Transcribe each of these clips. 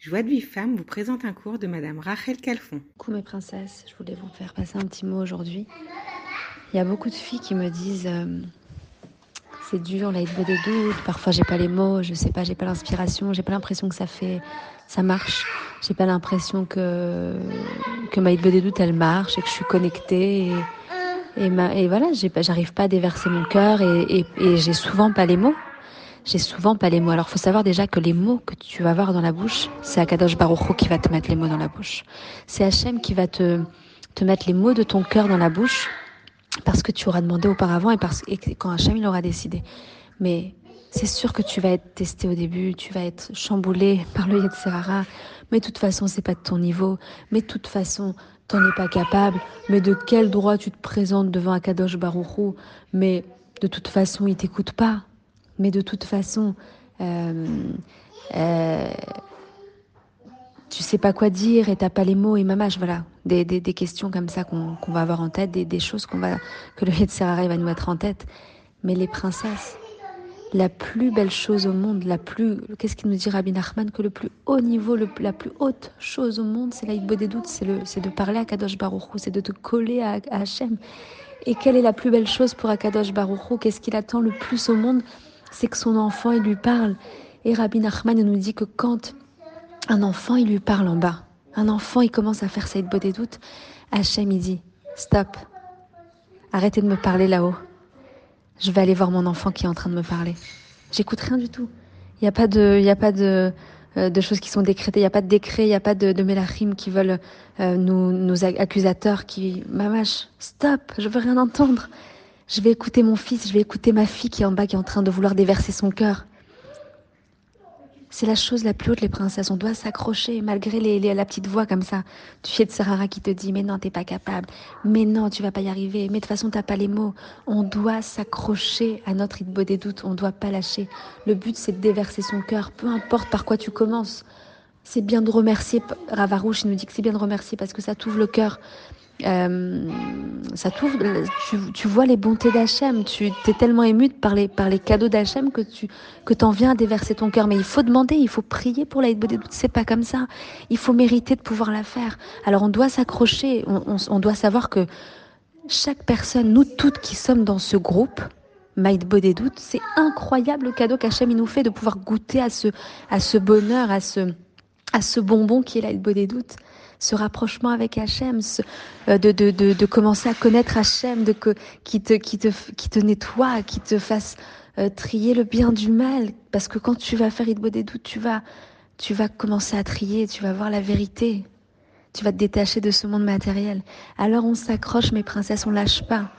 Joie de Vie Femme vous présente un cours de Madame Rachel Calfon. Coucou mes princesses, je voulais vous faire passer un petit mot aujourd'hui. Il y a beaucoup de filles qui me disent euh, c'est dur, là, il des doutes, parfois j'ai pas les mots, je sais pas, j'ai pas l'inspiration, j'ai pas l'impression que ça fait, ça marche, j'ai pas l'impression que, que ma des doutes elle marche et que je suis connectée et, et, ma, et voilà, j'arrive pas à déverser mon cœur et, et, et j'ai souvent pas les mots j'ai souvent pas les mots. Alors, faut savoir déjà que les mots que tu vas avoir dans la bouche, c'est Akadosh Baruch qui va te mettre les mots dans la bouche. C'est Hachem qui va te, te mettre les mots de ton cœur dans la bouche parce que tu auras demandé auparavant et parce et quand Hachem il aura décidé. Mais c'est sûr que tu vas être testé au début, tu vas être chamboulé par le Yetzerara, mais de toute façon, c'est pas de ton niveau, mais de toute façon, t'en es pas capable, mais de quel droit tu te présentes devant Akadosh Baruch mais de toute façon, il t'écoute pas mais de toute façon, euh, euh, tu sais pas quoi dire et t'as pas les mots et mamage, voilà, des, des, questions comme ça qu'on va avoir en tête, des, des choses qu'on va que le Yetzirah va nous mettre en tête. Mais les princesses, la plus belle chose au monde, la plus, qu'est-ce qu'il nous dit Rabbi Nachman, que le plus haut niveau, le, la plus haute chose au monde, c'est la des doutes, c'est de parler à Kadosh Baruch c'est de te coller à, à Hachem. Et quelle est la plus belle chose pour Akadosh Baruch Qu'est-ce qu'il attend le plus au monde? C'est que son enfant, il lui parle. Et Rabbi Nachman nous dit que quand un enfant, il lui parle en bas, un enfant, il commence à faire cette beau des doutes, Hachem, il dit, stop, arrêtez de me parler là-haut. Je vais aller voir mon enfant qui est en train de me parler. J'écoute rien du tout. Il n'y a pas de, il y a pas de, euh, choses qui sont décrétées. Il n'y a pas de décret, il n'y a pas de, de mélachim qui veulent euh, nous, nos accusateurs qui, mamache, stop, je veux rien entendre. Je vais écouter mon fils, je vais écouter ma fille qui est en bas, qui est en train de vouloir déverser son cœur. C'est la chose la plus haute, les princesses. On doit s'accrocher, malgré les, la petite voix comme ça. Tu fais de Sarara qui te dit, mais non, t'es pas capable. Mais non, tu vas pas y arriver. Mais de toute façon, t'as pas les mots. On doit s'accrocher à notre idbo des doutes. On doit pas lâcher. Le but, c'est de déverser son cœur. Peu importe par quoi tu commences. C'est bien de remercier. Ravarouche, il nous dit que c'est bien de remercier parce que ça t'ouvre le cœur. Euh, ça t'ouvre, tu, vois les bontés d'Hachem, tu es tellement ému par les, par les cadeaux d'Hachem que tu que en viens à déverser ton cœur. Mais il faut demander, il faut prier pour la doute. C'est pas comme ça. Il faut mériter de pouvoir la faire. Alors on doit s'accrocher, on, doit savoir que chaque personne, nous toutes qui sommes dans ce groupe, Maïd doutes, c'est incroyable le cadeau qu'Hachem nous fait de pouvoir goûter à ce, à ce bonheur, à ce, à ce bonbon qui est la doutes ce rapprochement avec Hachem, euh, de, de, de, de, commencer à connaître Hachem, de que, qui, te, qui, te, qui te nettoie, qui te fasse euh, trier le bien du mal. Parce que quand tu vas faire des tu vas, tu vas commencer à trier, tu vas voir la vérité. Tu vas te détacher de ce monde matériel. Alors on s'accroche, mes princesses, on lâche pas.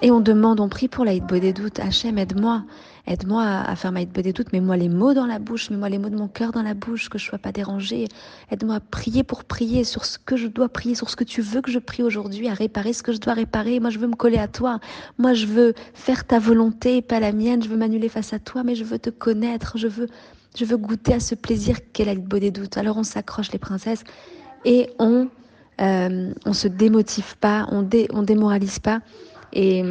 Et on demande, on prie pour la des doutes. Hachem, aide-moi. Aide-moi à, faire ma des. Mets-moi les mots dans la bouche. Mets-moi les mots de mon cœur dans la bouche, que je sois pas dérangée. Aide-moi à prier pour prier sur ce que je dois prier, sur ce que tu veux que je prie aujourd'hui, à réparer ce que je dois réparer. Moi, je veux me coller à toi. Moi, je veux faire ta volonté, pas la mienne. Je veux m'annuler face à toi, mais je veux te connaître. Je veux, je veux goûter à ce plaisir qu'est la des. Alors, on s'accroche, les princesses, et on, euh, on se démotive pas, on, dé, on démoralise pas. Et,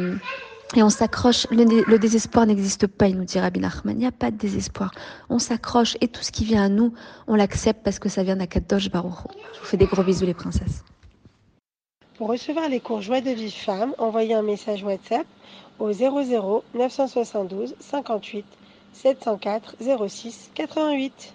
on s'accroche. Le, désespoir n'existe pas, il nous dit Rabbi Nachman. Il n'y a pas de désespoir. On s'accroche et tout ce qui vient à nous, on l'accepte parce que ça vient d'Akadosh Baruch. Je vous fais des gros bisous, les princesses. Pour recevoir les cours Joie de vie femme, envoyez un message WhatsApp au 00 972 58 704 06 88.